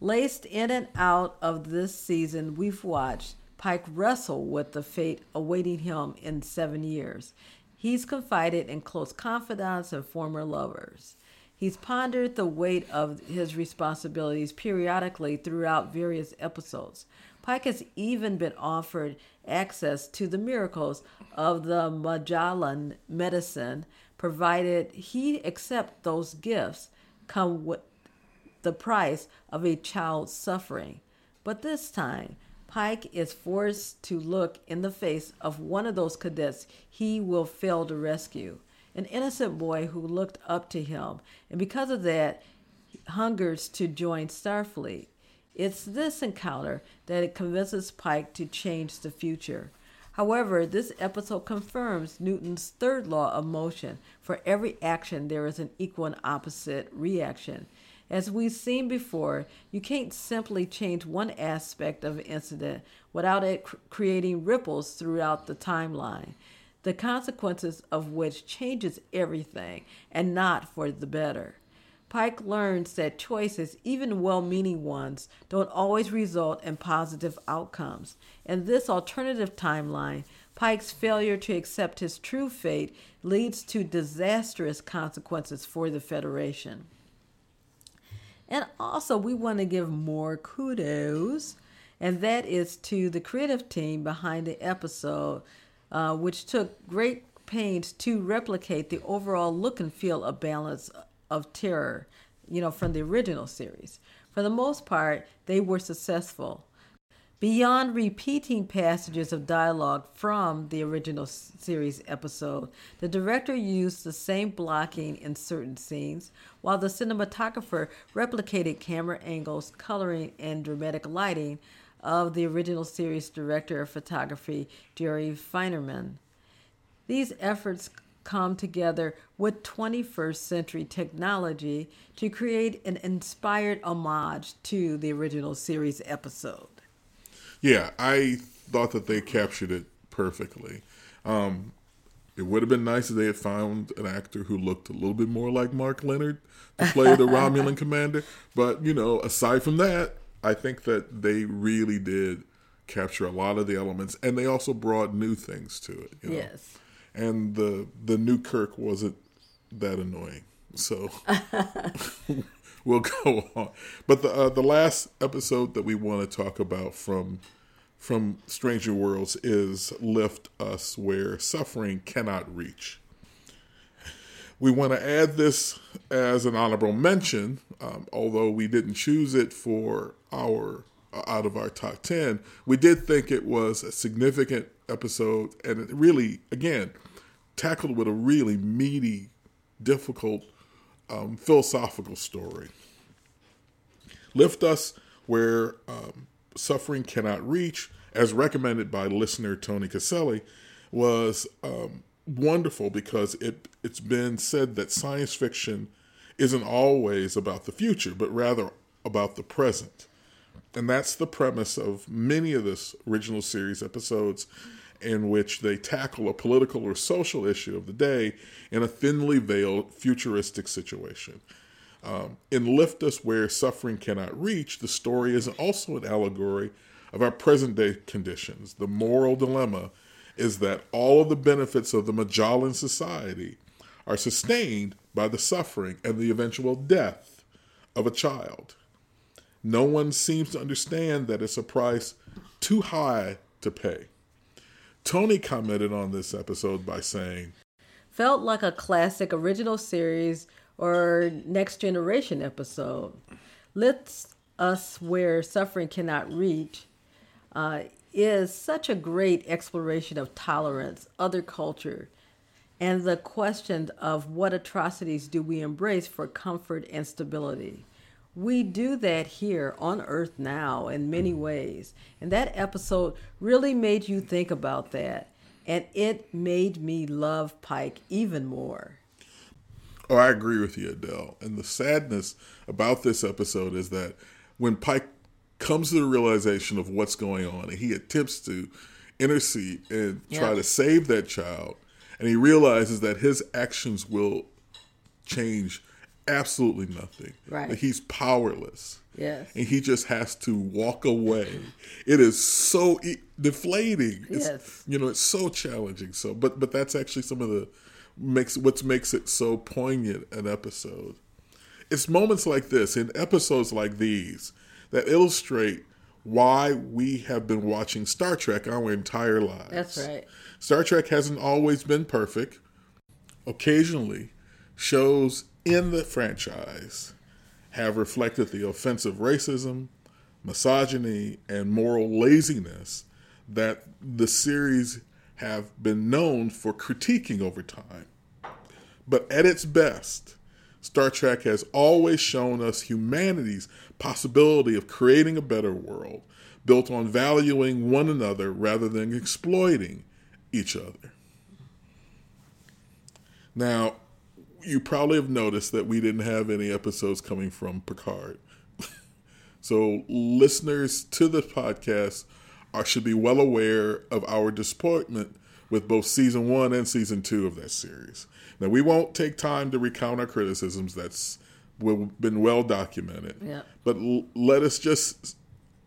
Laced in and out of this season, we've watched Pike wrestle with the fate awaiting him in seven years. He's confided in close confidants and former lovers. He's pondered the weight of his responsibilities periodically throughout various episodes. Pike has even been offered access to the miracles of the Majalan medicine, provided he accept those gifts come with the price of a child's suffering. But this time, Pike is forced to look in the face of one of those cadets he will fail to rescue, an innocent boy who looked up to him, and because of that, hungers to join Starfleet. It's this encounter that convinces Pike to change the future. However, this episode confirms Newton's third law of motion. For every action, there is an equal and opposite reaction. As we've seen before, you can't simply change one aspect of an incident without it cr- creating ripples throughout the timeline, the consequences of which changes everything and not for the better. Pike learns that choices, even well meaning ones, don't always result in positive outcomes. In this alternative timeline, Pike's failure to accept his true fate leads to disastrous consequences for the Federation. And also, we want to give more kudos, and that is to the creative team behind the episode, uh, which took great pains to replicate the overall look and feel of balance of terror, you know, from the original series. For the most part, they were successful. Beyond repeating passages of dialogue from the original series episode, the director used the same blocking in certain scenes, while the cinematographer replicated camera angles, coloring, and dramatic lighting of the original series director of photography, Jerry Finnerman. These efforts come together with 21st century technology to create an inspired homage to the original series episode. Yeah, I thought that they captured it perfectly. Um, it would have been nice if they had found an actor who looked a little bit more like Mark Lenard to play the Romulan commander. But, you know, aside from that, I think that they really did capture a lot of the elements and they also brought new things to it. You know? Yes and the the new Kirk wasn't that annoying. So we'll go on. But the uh, the last episode that we want to talk about from from Stranger Worlds is Lift Us Where Suffering Cannot Reach. We want to add this as an honorable mention, um, although we didn't choose it for our uh, out of our top 10. We did think it was a significant episode and it really, again, tackled with a really meaty, difficult um, philosophical story. Lift Us Where um, Suffering Cannot Reach, as recommended by listener Tony Caselli, was um, wonderful because it, it's been said that science fiction isn't always about the future, but rather about the present. And that's the premise of many of this original series episodes in which they tackle a political or social issue of the day in a thinly veiled futuristic situation. Um, in Lift Us Where Suffering Cannot Reach, the story is also an allegory of our present day conditions. The moral dilemma is that all of the benefits of the Majalan society are sustained by the suffering and the eventual death of a child. No one seems to understand that it's a price too high to pay. Tony commented on this episode by saying, Felt like a classic original series or next generation episode. Us Where Suffering Cannot Reach uh, is such a great exploration of tolerance, other culture, and the question of what atrocities do we embrace for comfort and stability. We do that here on Earth now in many mm-hmm. ways. And that episode really made you think about that. And it made me love Pike even more. Oh, I agree with you, Adele. And the sadness about this episode is that when Pike comes to the realization of what's going on and he attempts to intercede and try to save that child, and he realizes that his actions will change absolutely nothing. Right. That he's powerless. Yes. And he just has to walk away. It is so e- deflating. It's, Yes. You know, it's so challenging. So, but but that's actually some of the makes what makes it so poignant an episode. It's moments like this in episodes like these that illustrate why we have been watching Star Trek our entire lives. That's right. Star Trek hasn't always been perfect. Occasionally, shows in the franchise have reflected the offensive racism, misogyny, and moral laziness that the series have been known for critiquing over time. But at its best, Star Trek has always shown us humanity's possibility of creating a better world built on valuing one another rather than exploiting each other. Now, you probably have noticed that we didn't have any episodes coming from Picard. so, listeners to the podcast are, should be well aware of our disappointment with both season one and season two of that series. Now, we won't take time to recount our criticisms. That's been well documented. Yeah. But l- let us just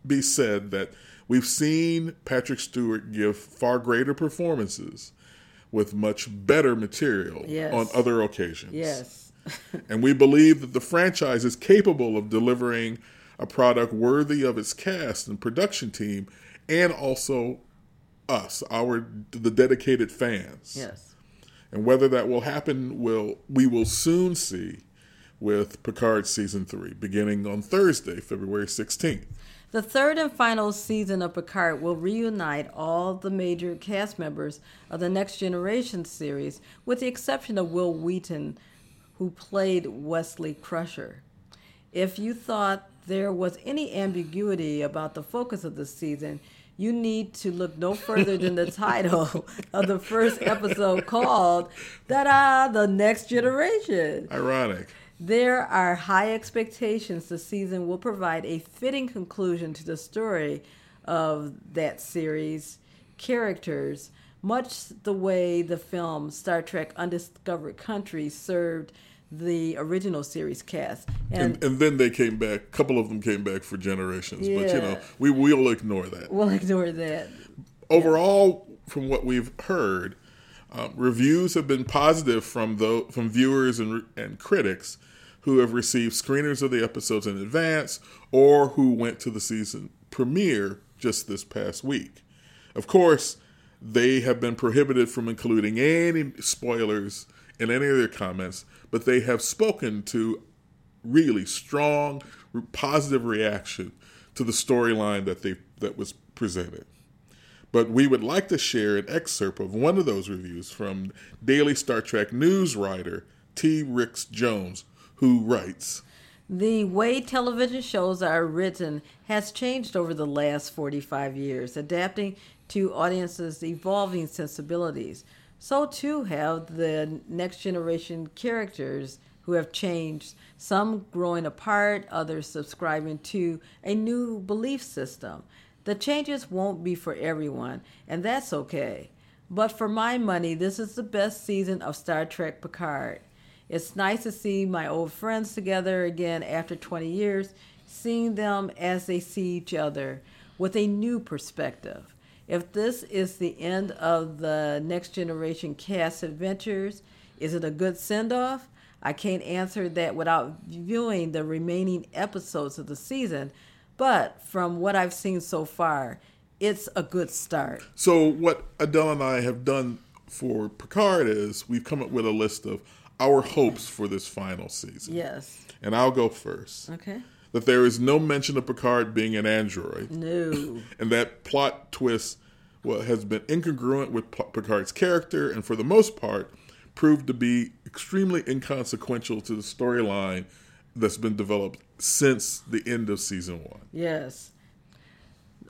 be said that we've seen Patrick Stewart give far greater performances with much better material Yes. on other occasions. Yes. And we believe that the franchise is capable of delivering a product worthy of its cast and production team and also us, our the dedicated fans. Yes. And whether that will happen will we will soon see with Picard season 3 beginning on Thursday, February 16th. The third and final season of Picard will reunite all the major cast members of the Next Generation series, with the exception of Wil Wheaton, who played Wesley Crusher. If you thought there was any ambiguity about the focus of the season, you need to look no further than the title of the first episode called Ta-da, The Next Generation. Ironic. There are high expectations the season will provide a fitting conclusion to the story of that series characters, much the way the film Star Trek Undiscovered Country served the original series cast. And, And, and then they came back. A couple of them came back for generations, but you know we will ignore that. we'll ignore that. Overall, from what we've heard, um, reviews have been positive from the from viewers and and critics who have received screeners of the episodes in advance or who went to the season premiere just this past week. Of course, they have been prohibited from including any spoilers in any of their comments, but they have spoken to really strong, positive reaction to the storyline that they that was presented. But we would like to share an excerpt of one of those reviews from Daily Star Trek news writer T. Ricks Jones, who writes The way television shows are written has changed over the last 45 years, adapting to audiences' evolving sensibilities. So too have the next generation characters who have changed, some growing apart, others subscribing to a new belief system. The changes won't be for everyone, and that's okay. But for my money, this is the best season of Star Trek Picard. It's nice to see my old friends together again after 20 years, seeing them as they see each other with a new perspective. If this is the end of the Next Generation cast adventures, is it a good send off? I can't answer that without viewing the remaining episodes of the season, but from what I've seen so far, it's a good start. So, what Adele and I have done for Picard is we've come up with a list of our hopes for this final season. Yes. And I'll go first. Okay. That there is no mention of Picard being an android. No. and that plot twist well, has been incongruent with Picard's character and, for the most part, proved to be extremely inconsequential to the storyline that's been developed since the end of season one. Yes.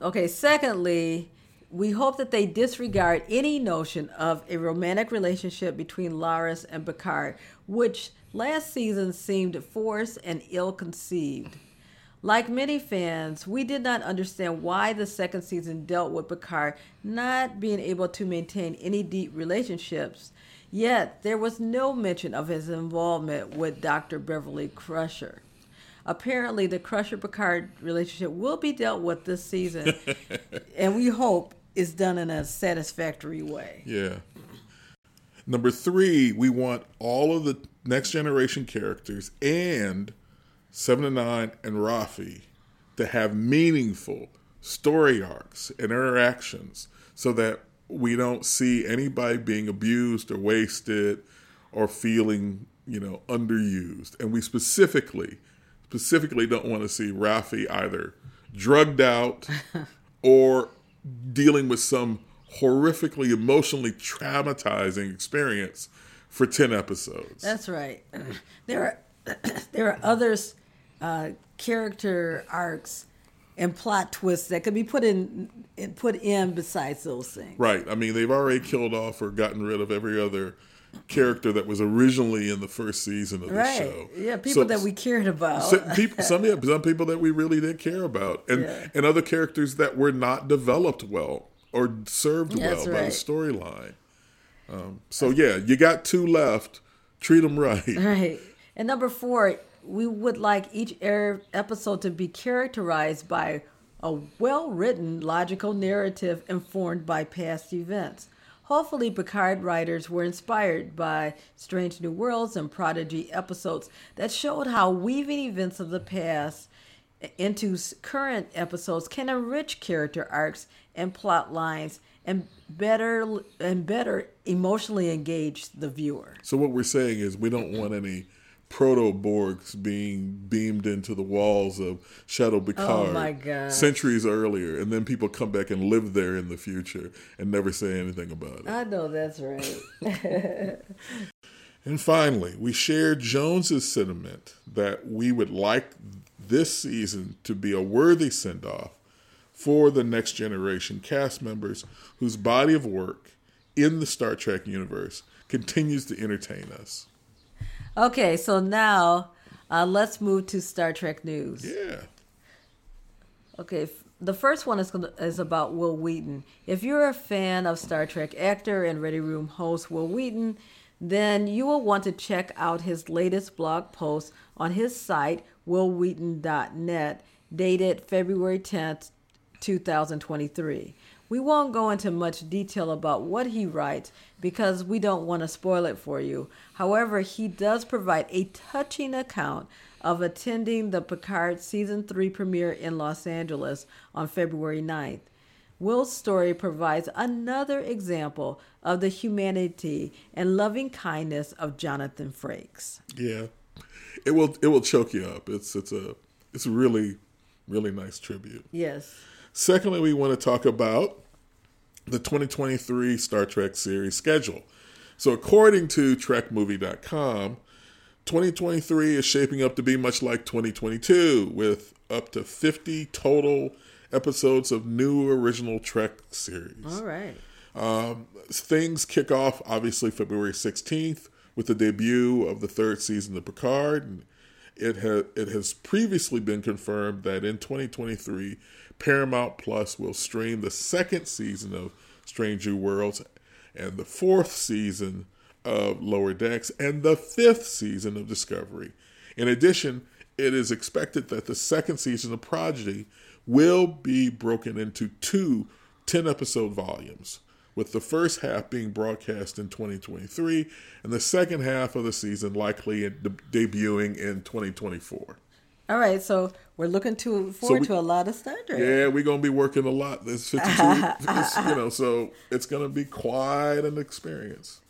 Okay, secondly, we hope that they disregard any notion of a romantic relationship between Laris and Picard, which last season seemed forced and ill conceived. Like many fans, we did not understand why the second season dealt with Picard not being able to maintain any deep relationships, yet there was no mention of his involvement with Dr. Beverly Crusher. Apparently, the Crusher Picard relationship will be dealt with this season, and we hope is done in a satisfactory way. Yeah. Number three, we want all of the next generation characters and Seven of Nine and Raffi to have meaningful story arcs and interactions so that we don't see anybody being abused or wasted or feeling, you know, underused. And we specifically, specifically don't want to see Raffi either drugged out or dealing with some horrifically emotionally traumatizing experience for 10 episodes. That's right. There are there are others uh, character arcs and plot twists that could be put in put in besides those things. Right. I mean, they've already killed off or gotten rid of every other character that was originally in the first season of the right. show. Yeah, people so, that we cared about. Some people, some, yeah, some people that we really did care about, and yeah. and other characters that were not developed well or served well right. by the storyline. Um, so yeah, you got two left. Treat them right. Right. And number four, we would like each episode to be characterized by a well written, logical narrative informed by past events. Hopefully, Picard writers were inspired by Strange New Worlds and Prodigy episodes that showed how weaving events of the past into current episodes can enrich character arcs and plot lines and better and better emotionally engage the viewer. So what we're saying is we don't want any proto Borgs being beamed into the walls of Chateau Picard oh centuries earlier, and then people come back and live there in the future and never say anything about it. I know that's right. and finally, we share Jones's sentiment that we would like this season to be a worthy send off for the next generation cast members whose body of work in the Star Trek universe continues to entertain us. Okay, so now uh, let's move to Star Trek news. Yeah. Okay, the first one is gonna, is about Wil Wheaton. If you're a fan of Star Trek actor and Ready Room host Wil Wheaton, then you will want to check out his latest blog post on his site wilwheaton.net, dated February 10th, 2023. We won't go into much detail about what he writes because we don't want to spoil it for you. However, he does provide a touching account of attending the Picard Season 3 premiere in Los Angeles on February 9th. Wil's story provides another example of the humanity and loving kindness of Jonathan Frakes. Yeah, it will it will choke you up. It's it's a it's a really really nice tribute. Yes. Secondly, we want to talk about the 2023 Star Trek series schedule. So, according to TrekMovie.com, 2023 is shaping up to be much like 2022, with up to 50 total episodes of new original Trek series. All right. Um, things kick off obviously February 16th with the debut of the third season of Picard. And it, ha- it has previously been confirmed that in 2023, Paramount Plus will stream the second season of Strange New Worlds and the fourth season of Lower Decks and the fifth season of Discovery. In addition, it is expected that the second season of Prodigy will be broken into two 10 episode volumes, with the first half being broadcast in 2023 and the second half of the season likely debuting in 2024. All right, so we're looking to forward we- to a lot of Star Trek. Yeah, we're gonna be working a lot. This 52, it's, you know, so it's gonna be quite an experience.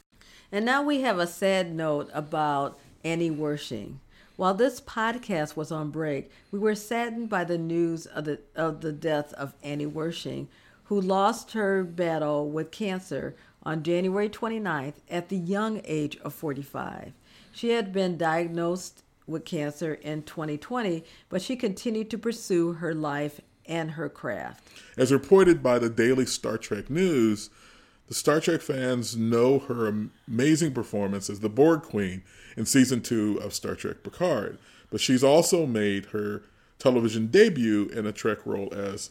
And now we have a sad note about Annie Wersching. While this podcast was on break, we were saddened by the news of the of the death of Annie Wersching, who lost her battle with cancer on January 29th at the young age of 45. She had been diagnosed with cancer in 2020, but she continued to pursue her life and her craft. As reported by the Daily Star Trek News, the Star Trek fans know her amazing performance as the Borg Queen in season two of Star Trek Picard, but she's also made her television debut in a Trek role as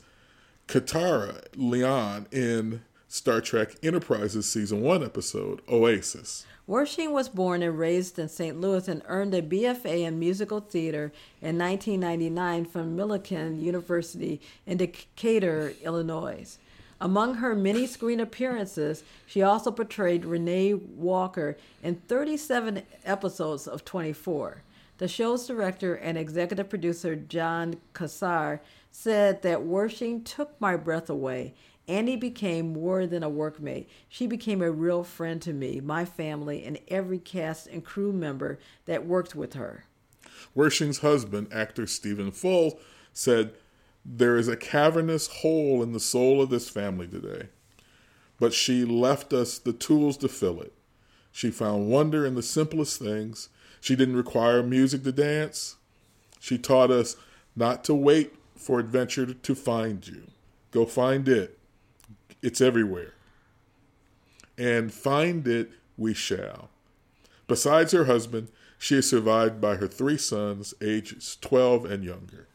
Katara Leon in Star Trek Enterprise's season one episode Oasis. Wersching was born and raised in St. Louis and earned a BFA in musical theater in 1999 from Millikin University in Decatur, Illinois. Among her many screen appearances, she also portrayed Renee Walker in 37 episodes of 24. The show's director and executive producer Jon Cassar said that Wersching took my breath away. Annie became more than a workmate. She became a real friend to me, my family, and every cast and crew member that worked with her. Wersching's husband, actor Stephen Full, said, There is a cavernous hole in the soul of this family today, but she left us the tools to fill it. She found wonder in the simplest things. She didn't require music to dance. She taught us not to wait for adventure to find you. Go find it. It's everywhere. And find it we shall. Besides her husband, she is survived by her three sons, ages 12 and younger.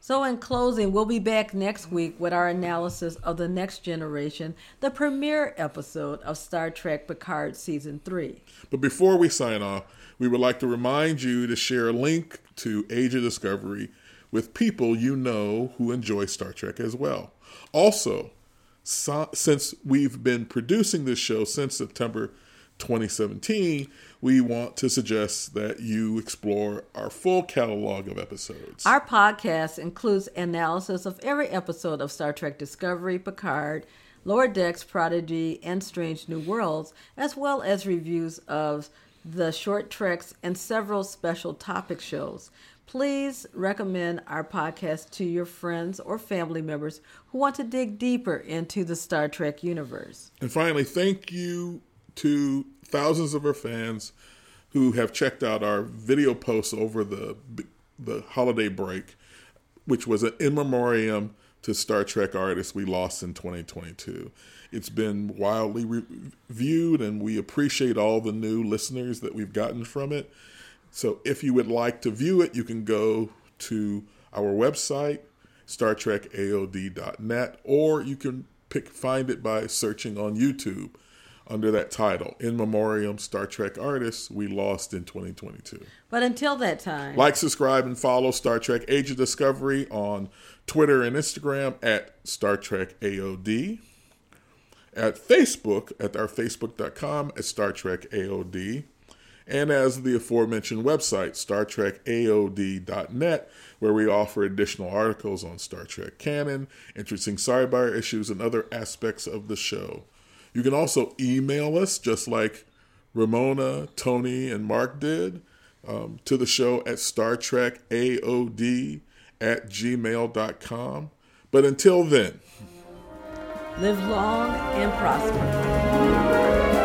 So, in closing, we'll be back next week with our analysis of The Next Generation, the premiere episode of Star Trek Picard Season 3. But before we sign off, we would like to remind you to share a link to Age of Discovery with people you know who enjoy Star Trek as well. Also, so, since we've been producing this show since September 2017, we want to suggest that you explore our full catalog of episodes. Our podcast includes analysis of every episode of Star Trek Discovery, Picard, Lower Decks, Prodigy, and Strange New Worlds, as well as reviews of the short treks and several special topic shows. Please recommend our podcast to your friends or family members who want to dig deeper into the Star Trek universe. And finally, thank you to thousands of our fans who have checked out our video posts over the the holiday break, which was an in memoriam to Star Trek artists we lost in 2022. It's been wildly reviewed, and we appreciate all the new listeners that we've gotten from it. So if you would like to view it, you can go to our website, StarTrekAOD.net, or you can pick find it by searching on YouTube under that title, In Memoriam Star Trek Artists We Lost in 2022. But until that time, like, subscribe, and follow Star Trek Age of Discovery on Twitter and Instagram at Star Trek AOD, at Facebook at our Facebook.com at Star Trek AOD, and as the aforementioned website, StarTrekAOD.net, where we offer additional articles on Star Trek canon, interesting sidebar issues, and other aspects of the show. You can also email us, just like Ramona, Tony, and Mark did, um, to the show at Star Trek AOD at gmail.com. But until then, live long and prosper.